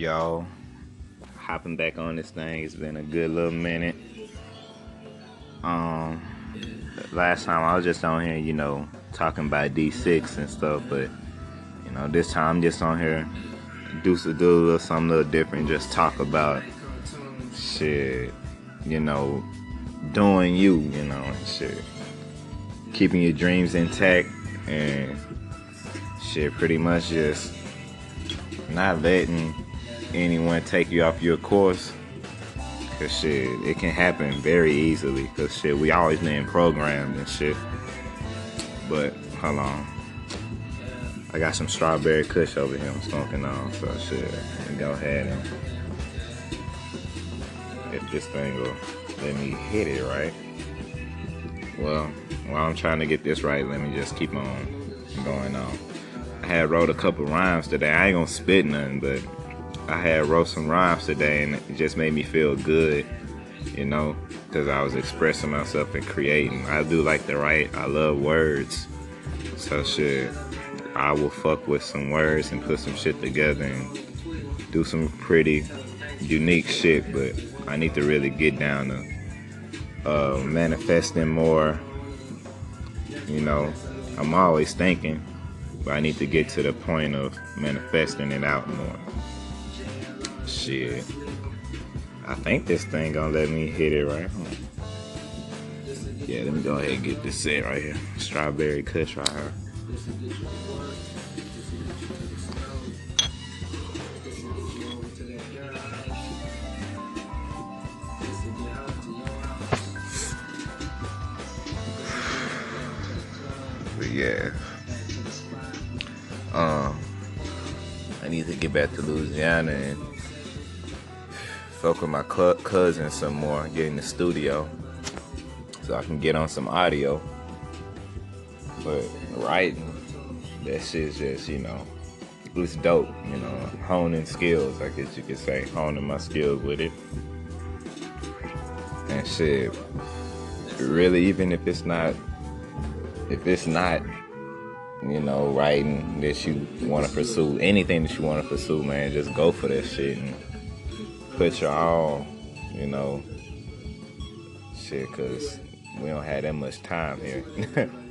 Y'all, hopping back on this thing. It's been a good little minute. Um, last time I was just on here, you know, talking about D6 and stuff, but you know, this time I'm just on here, do do a little something a little different, just talk about shit, you know, doing you, you know, and shit, keeping your dreams intact and shit, pretty much just not letting anyone take you off your course. Cause shit, it can happen very easily. Cause shit, we always been programmed and shit. But hold on. I got some strawberry kush over here I'm smoking on, so shit, go ahead and if this thing will let me hit it right. Well, while I'm trying to get this right, let me just keep on going on. I had wrote a couple rhymes today. I ain't gonna spit nothing, but I had wrote some rhymes today and it just made me feel good, you know, because I was expressing myself and creating. I do like to write. I love words. So shit, I will fuck with some words and put some shit together and do some pretty unique shit, but I need to really get down to uh, manifesting more. You know, I'm always thinking, but I need to get to the point of manifesting it out more. Shit. I think this thing gonna let me hit it right. Yeah, let me go ahead and get this set right here. Strawberry kush right here. But yeah. Um need to get back to Louisiana and fuck with my cousin some more, get in the studio so I can get on some audio. But writing, that shit's just, you know, it's dope, you know, honing skills, I guess you could say, honing my skills with it. And shit, really, even if it's not, if it's not, you know, writing that you want to pursue, anything that you want to pursue, man, just go for that shit and put your all, you know, shit, cause we don't have that much time here.